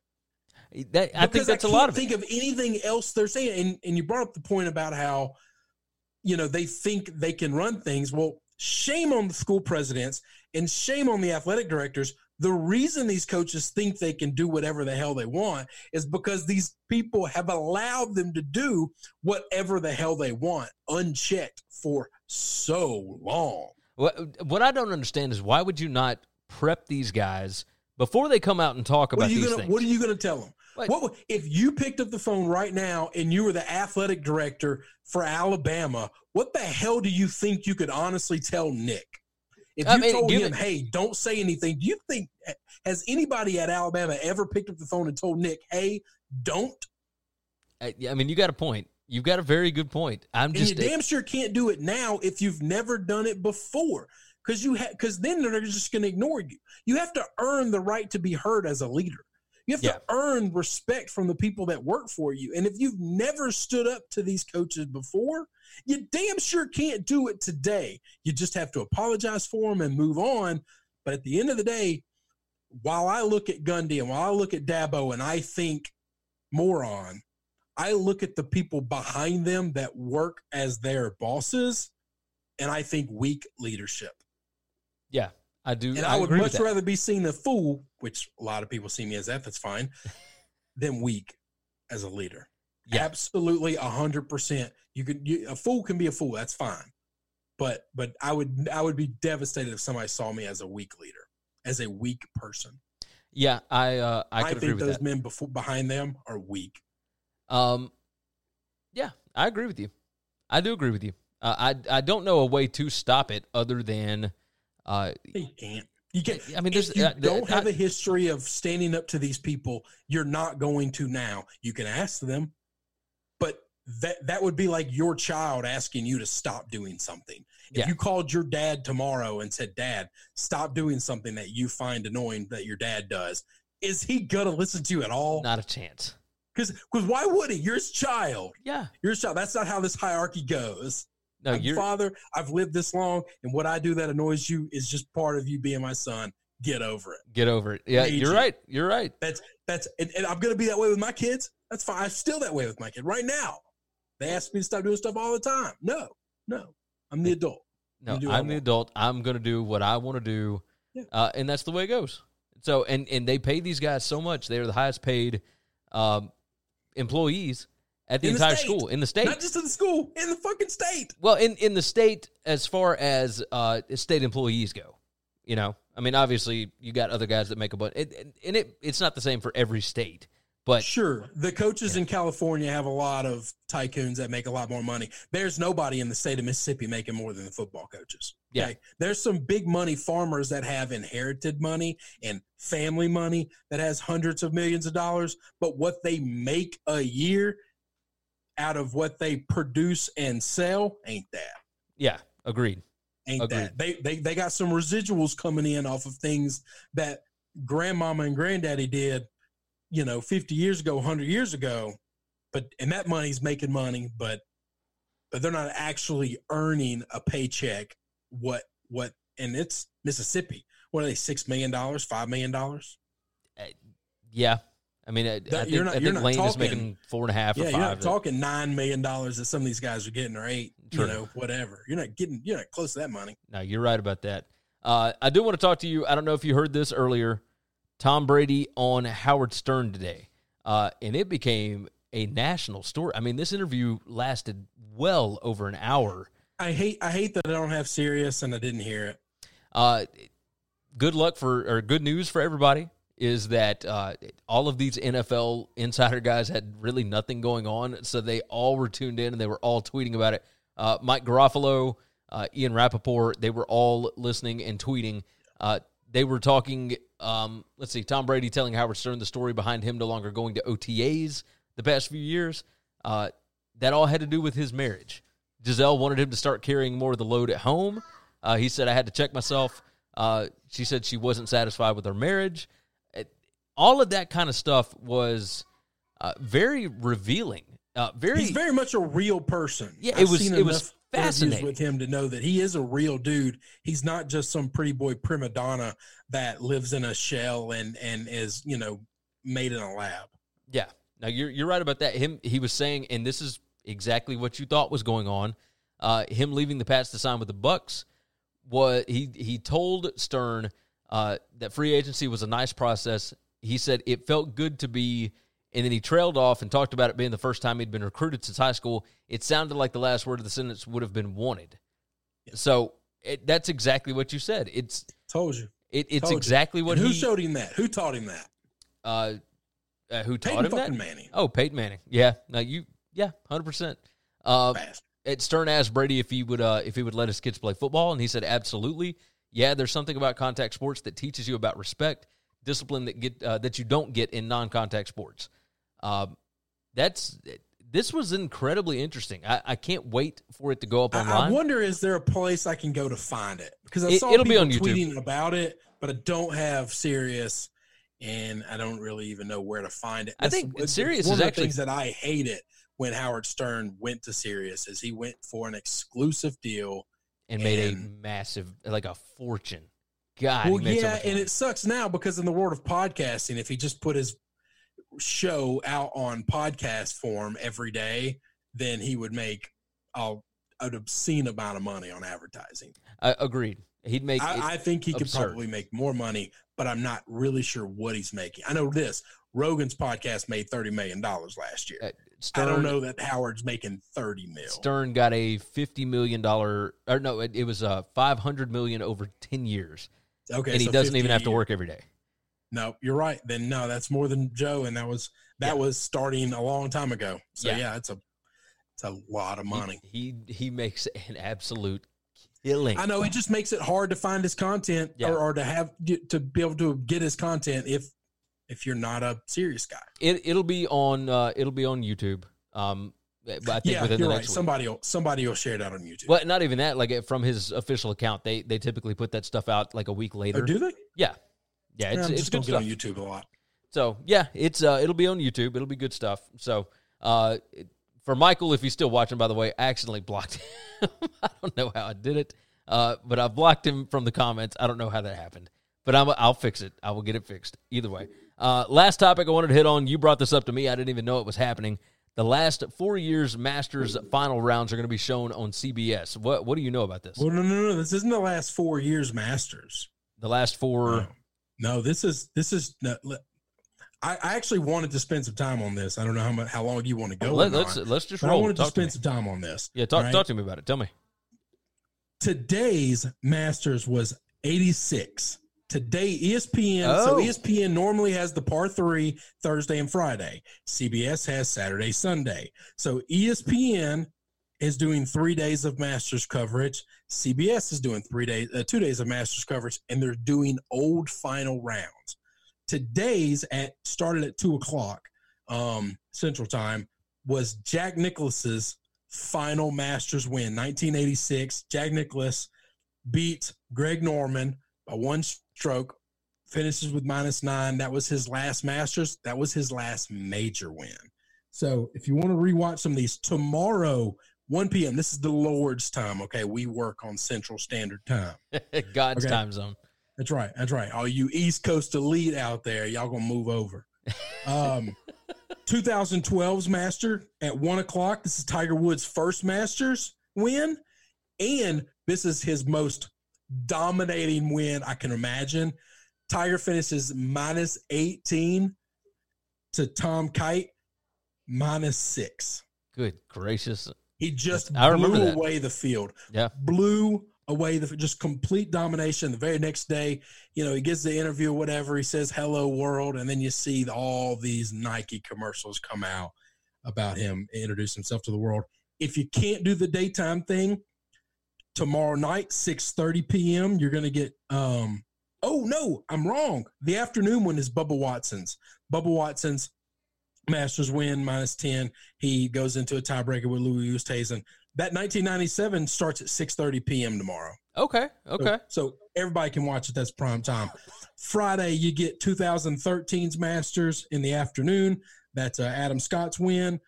That, I think that's a lot of think it. of anything else they're saying. And and you brought up the point about how, you know, they think they can run things. Well, shame on the school presidents and shame on the athletic directors. The reason these coaches think they can do whatever the hell they want is because these people have allowed them to do whatever the hell they want unchecked for so long. What, what I don't understand is why would you not prep these guys before they come out and talk about these gonna things? What are you gonna tell them? What- What if you picked up the phone right now and you were the athletic director for Alabama? What the hell do you think you could honestly tell Nick? If you I mean, told him, it- "Hey, don't say anything," do you think has anybody at Alabama ever picked up the phone and told Nick, "Hey, don't"? I, I mean, you got a point. You've got a very good point. I'm And just you damn sure can't do it now if you've never done it before, because you have because then they're just going to ignore you. You have to earn the right to be heard as a leader. You have Yeah. to earn respect from the people that work for you. And if you've never stood up to these coaches before, you damn sure can't do it today. You just have to apologize for them and move on. But at the end of the day, while I look at Gundy and while I look at Dabo and I think moron, I look at the people behind them that work as their bosses, and I think weak leadership. yeah, I do. And I, I, would much rather be seen a fool, which a lot of people see me as that. That's fine, than weak as a leader. Yeah. Absolutely, a hundred percent. You could you, a fool can be a fool. That's fine, but but I would I would be devastated if somebody saw me as a weak leader, as a weak person. Yeah, I uh, I could agree think those that. men before behind them are weak. Um, yeah, I agree with you. I do agree with you. Uh, I I don't know a way to stop it other than, uh, You can't. You can't. I mean, there's if you uh, don't have I- a history of standing up to these people, you're not going to now. You can ask them, that that would be like your child asking you to stop doing something. If Yeah. you called your dad tomorrow and said, "Dad, stop doing something that you find annoying that your dad does," is he gonna listen to you at all? not a chance. Because because why would he? You're his child. Yeah, You're his child. That's not how this hierarchy goes. no, I'm you're father. I've lived this long, and what I do that annoys you is just part of you being my son. Get over it. get over it. Yeah, you're you. right. You're right. That's that's and, and I'm gonna be that way with my kids. That's fine. I'm still that way with my kid right now. They ask me to stop doing stuff all the time. No, no, I'm the adult. No, You do what I I'm the adult. I'm gonna do what I want to do, Yeah. uh, and that's the way it goes. So, and and they pay these guys so much; they're the highest paid um, employees at the In entire state. school in the state. Not just in the school, in the fucking state. well, in in the state, as far as uh, state employees go, you know, I mean, obviously, you got other guys that make a bunch, and, and- and it it's not the same for every state, but Sure, the coaches in California have a lot of tycoons that make a lot more money. There's nobody in the state of Mississippi making more than the football coaches. Yeah. There's some big money farmers that have inherited money and family money that has hundreds of millions of dollars, but what they make a year out of what they produce and sell ain't that. yeah, agreed. Ain't Agreed. that. They, they they got some residuals coming in off of things that grandmama and granddaddy did, you know, 50 years ago, 100 years ago. but and that money's making money, but but they're not actually earning a paycheck. What what and it's Mississippi. What are they? Six million dollars? Five million dollars? Yeah, I mean, I, I That- think, you're not- I you're not Lane is talking- making four and a half Yeah, you're not talking nine million dollars that some of these guys are getting, or eight. True. You know, whatever. You're not getting. You're not close to that money. No, you're right about that. Uh, I do want to talk to you. I don't know if you heard this earlier. Tom Brady on Howard Stern today, uh, and it became a national story. I mean, this interview lasted well over an hour. I hate. I hate that I don't have Sirius and I didn't hear it. Uh, good luck for or good news for everybody is that uh, all of these NFL insider guys had really nothing going on, so they all were tuned in and they were all tweeting about it. Uh, Mike Garafolo, uh, Ian Rapoport, they were all listening and tweeting. They were talking. Um, let's see, Tom Brady telling Howard Stern the story behind him no longer going to OTAs the past few years. Uh, that all had to do with his marriage. Gisele wanted him to start carrying more of the load at home. Uh, he said, I had to check myself. Uh, she said she wasn't satisfied with her marriage. It- all of that kind of stuff was uh, very revealing. Uh, very, He's very much a real person. Yeah, it was- seen it was enough interviews with him to know that he is a real dude. He's not just some pretty boy prima donna that lives in a shell and and is you know made in a lab. Yeah. Now you're you're right about that. Him he was saying, and this is exactly what you thought was going on. Uh, him leaving the Pats to sign with the Bucs was he he told Stern uh, that free agency was a nice process. He said it felt good to be, and then he trailed off and talked about it being the first time he'd been recruited since high school. It sounded like the last word of the sentence would have been wanted. So it, that's exactly what you said. It's Told you. it, it's Told you. exactly what And who he showed him that? Who taught him that? uh, uh, who taught Peyton him that? Manning. Oh, Peyton Manning. Yeah. No, you. Yeah, hundred percent. Uh, Bastard. Ed Stern asked Brady if he would uh, if he would let his kids play football, and he said absolutely. Yeah, there's something about contact sports that teaches you about respect, discipline that get uh, that you don't get in non-contact sports. Um, that's this was incredibly interesting. I, I can't wait for it to go up I, online. I wonder is there a place I can go to find it? Because I It- saw it'll be people on YouTube. tweeting about it, but I don't have Sirius, and I don't really even know where to find it. I think Sirius one is of the actually- things that I hated when Howard Stern went to Sirius is he went for an exclusive deal. and made a massive, like a fortune. God, well, made so yeah, and it sucks now because in the world of podcasting, if he just put his show out on podcast form every day, then he would make a, an obscene amount of money on advertising. I agreed. He'd make. I, I think he could probably make more money, but I'm not really sure what he's making. I know this Rogan's podcast made thirty million dollars last year. uh, I don't know that Howard's making thirty mil. Stern got a fifty million dollar, or no, it, it was uh, five hundred million over ten years, Okay, and he so doesn't 50 even have to work every day. No, you're right. Then no, that's more than Joe, and that was that Yeah. was starting a long time ago. So Yeah. yeah, it's a it's a lot of money. He he, he makes an absolute killing. I know it just makes it hard to find his content Yeah. or, or to have to be able to get his content if if you're not a Sirius guy. It it'll be on uh, it'll be on YouTube. Um, but I think Yeah, within you're the right. week. Somebody will somebody will share that on YouTube. Well, not even that. Like from his official account, they they typically put that stuff out like a week later. Oh, do they? Yeah, yeah. It's it's good stuff. on YouTube a lot. So yeah, it's uh, it'll be on YouTube. It'll be good stuff. So uh, for Michael, if he's still watching, by the way, I accidentally blocked him. I don't know how I did it, uh, but I blocked him from the comments. I don't know how that happened, but I'm, I'll fix it. I will get it fixed either way. Uh, last topic I wanted to hit on. You brought this up to me. I didn't even know it was happening. The last four years Masters final rounds are going to be shown on CBS. What what do you know about this? Well, no, no, no. This isn't the last four years Masters. The last four. No, no this is this is. No, I, I actually wanted to spend some time on this. I don't know how much how long you want to go. Let, or us not, let's just but I wanted to Talk to spend some time on this. Yeah, talk right? talk to me about it. Tell me. today's Masters was 86. Today, ESPN. Oh. So ESPN normally has the par three Thursday and Friday. CBS has Saturday, Sunday. So ESPN is doing three days of Masters coverage. CBS is doing three days, uh, two days of Masters coverage, and they're doing old final rounds. Today's at started at two o'clock um, Central Time was Jack Nicklaus's final Masters win, 1986. Jack Nicklaus beat Greg Norman by one stroke, finishes with minus nine. That was his last Masters. That was his last major win. So if you want to rewatch some of these tomorrow, 1 p.m. This is the Lord's time. Okay, we work on Central Standard Time. God's Okay. time zone. That's right. That's right. All you East Coast elite out there, y'all gonna move over. Um, 2012's Master at one o'clock. This is Tiger Woods' first Masters win, and this is his most dominating win I can imagine. Tiger finishes minus 18 to Tom Kite minus six. Good gracious. He just I remember blew that. away the field Yeah. blew away the just complete domination. The very next day, you know, he gets the interview, whatever. He says "Hello World," and then you see all these Nike commercials come out about him introduce himself to the world. If you can't do the daytime thing, tomorrow night, six thirty p.m., you're gonna get. um Oh no, I'm wrong. The afternoon one is Bubba Watson's. Bubba Watson's Masters win minus ten. He goes into a tiebreaker with Louis Oosthuizen. That 1997 starts at 6:30 p.m. tomorrow. Okay. Okay. So, so everybody can watch it. That's prime time. Friday, you get 2013's Masters in the afternoon. That's uh, Adam Scott's win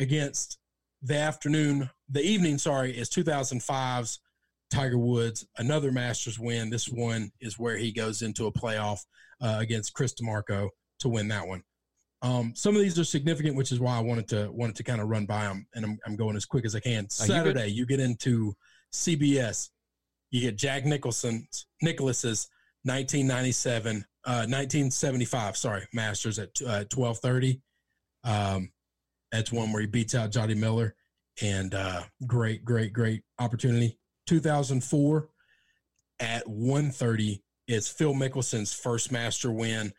against the afternoon. The evening, sorry, is 2005's Tiger Woods, another Masters win. This one is where he goes into a playoff uh, against Chris DiMarco to win that one. Um, some of these are significant, which is why I wanted to wanted to kind of run by them, and I'm, I'm going as quick as I can. Saturday, you get into CBS. You get Jack Nicholson's Nicklaus's 1997, uh, 1975, sorry, Masters at uh, 12:30. Um, that's one where he beats out Johnny Miller, and uh, great, great, great opportunity. 2004 at 1:30 is Phil Mickelson's first Master win,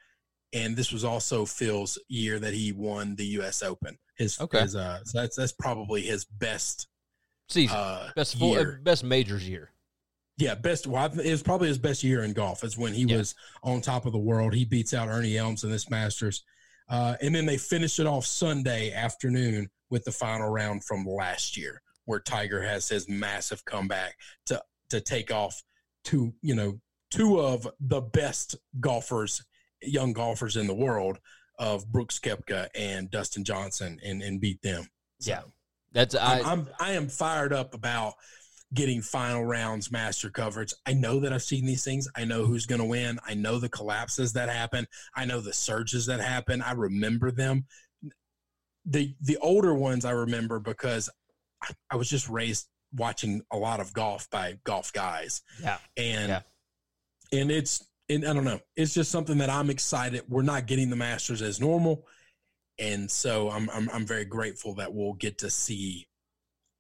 and this was also Phil's year that he won the U.S. Open. His, Okay. his uh, so that's that's probably his best Season. uh, best full, uh, year. best majors year. Yeah, best. Well, it was probably his best year in golf. Is when he Yeah. was on top of the world. He beats out Ernie Els in this Masters, uh, and then they finish it off Sunday afternoon with the final round from last year, where Tiger has his massive comeback to to take off two, you know, two of the best golfers, young golfers in the world, of Brooks Koepka and Dustin Johnson, and and beat them. So, Yeah. That's I. I'm, I'm I am fired up about getting final rounds master coverage. I know that I've seen these things. I know who's going to win. I know the collapses that happen. I know the surges that happen. I remember them. The the older ones I remember because I, I was just raised watching a lot of golf by golf guys yeah. and Yeah. and it's and I don't know. It's just something that I'm excited. We're not getting the Masters as normal, and so I'm I'm I'm very grateful that we'll get to see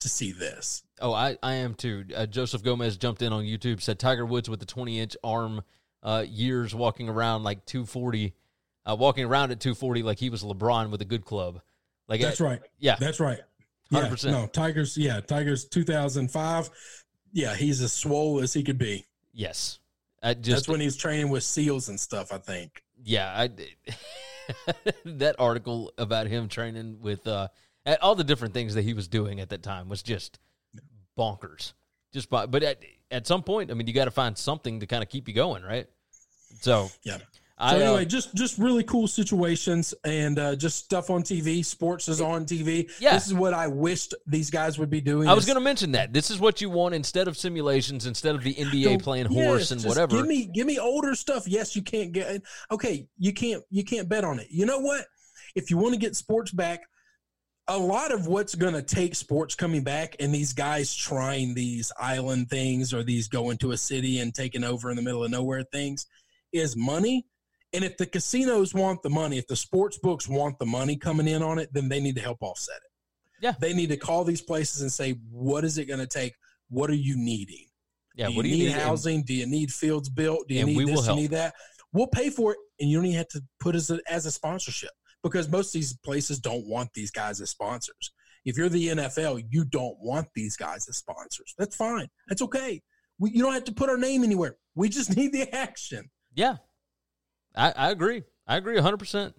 to see this. Oh, I, I am too. Uh, Joseph Gomez jumped in on YouTube, said Tiger Woods with the 20 inch arm uh, years walking around like 240, uh, walking around at 240 like he was LeBron with a good club. Like That's uh, right. Yeah. That's right. Yeah, 100%. no, Tigers. Yeah, Tigers. 2005. Yeah, he's as swole as he could be. yes. I just, That's when he was training with seals and stuff. I think. yeah. I, that article about him training with uh, all the different things that he was doing at that time was just bonkers. Just by, but at, at some point, I mean, you got to find something to kind of keep you going, right? So, Yeah. I, So uh, anyway, just just really cool situations and uh, just stuff on TV. Sports is on TV. Yeah. This is what I wished these guys would be doing. I was going to mention that. This is what you want instead of simulations, instead of the NBA Don't- playing yes, horse and whatever. Give me give me older stuff. Yes, you can't get okay, you can't you can't bet on it. You know what? If you want to get sports back, a lot of what's going to take sports coming back and these guys trying these island things or these going to a city and taking over in the middle of nowhere things is money. And if the casinos want the money, if the sports books want the money coming in on it, then they need to help offset it. Yeah. They need to call these places and say, what is it going to take? What are you needing? yeah, do what do you you need? And- housing? Do you need fields built? Do you need this? You need that? We'll pay for it, and you don't even have to put us as a sponsorship because most of these places don't want these guys as sponsors. If you're the NFL, you don't want these guys as sponsors. That's fine. That's okay. We, you don't have to put our name anywhere. We just need the action. Yeah, I, I agree. I agree 100%.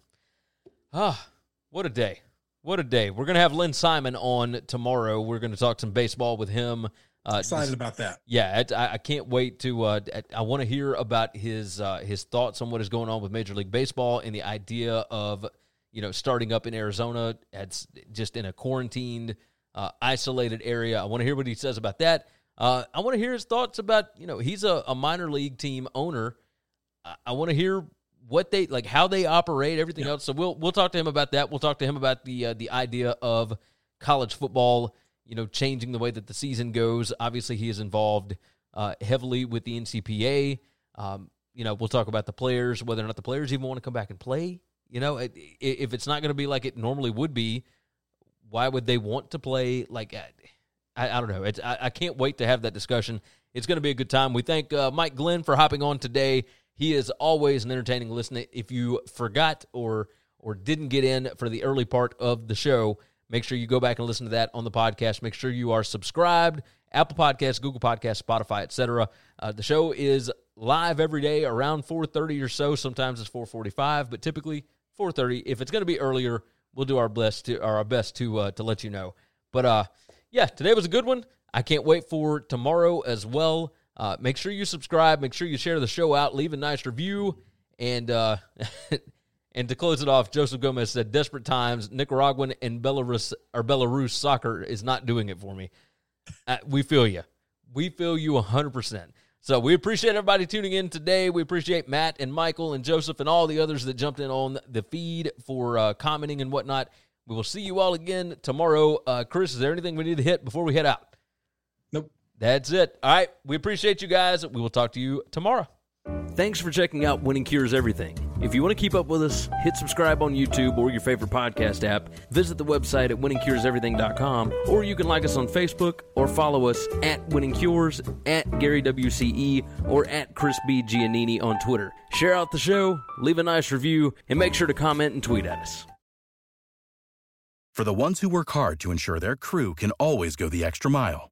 Ah, what a day. What a day. We're going to have Lynn Simon on tomorrow. We're going to talk some baseball with him. Uh, Excited this- about that. Yeah, I, I can't wait to. Uh, I want to hear about his uh, his thoughts on what is going on with Major League Baseball and the idea of you know, starting up in Arizona, at just in a quarantined, uh, isolated area. I want to hear what he says about that. Uh, I want to hear his thoughts about, you know, he's a, a minor league team owner. I, I want to hear what they like, how they operate, everything yeah. else. So we'll we'll talk to him about that. We'll talk to him about the uh, the idea of college football, you know, changing the way that the season goes. Obviously, he is involved uh, heavily with the NCPA. Um, you know, we'll talk about the players, whether or not the players even want to come back and play. You know, if it's not going to be like it normally would be, why would they want to play? Like, I, I don't know. It's, I, I, can't wait to have that discussion. It's going to be a good time. We thank uh, Mike Glenn for hopping on today. He is always an entertaining listener. If you forgot or or didn't get in for the early part of the show, make sure you go back and listen to that on the podcast. Make sure you are subscribed. Apple Podcasts, Google Podcasts, Spotify, etc. Uh, the show is live every day around 4:30 or so. Sometimes it's 4:45, but typically 4:30. If it's going to be earlier, we'll do our best to our best to uh, to let you know. But uh, yeah, today was a good one. I can't wait for tomorrow as well. Uh, make sure you subscribe. Make sure you share the show out. Leave a nice review. And uh, and to close it off, Joseph Gomez said, "Desperate times. Nicaraguan and Belarus or Belarus soccer is not doing it for me." Uh, we feel you. We feel you 100%. So we appreciate everybody tuning in today. We appreciate Matt and Michael and Joseph and all the others that jumped in on the feed for uh, commenting and whatnot. We will see you all again tomorrow. Uh, Chris, is there anything we need to hit before we head out? Nope. That's it. All right. We appreciate you guys. We will talk to you tomorrow. Thanks for checking out Winning Cures Everything. If you want to keep up with us, hit subscribe on YouTube or your favorite podcast app. Visit the website at winningcureseverything.com, or you can like us on Facebook or follow us at Winning Cures, at Gary WCE, or at Chris B. Giannini on Twitter. Share out the show, leave a nice review, and make sure to comment and tweet at us. For the ones who work hard to ensure their crew can always go the extra mile,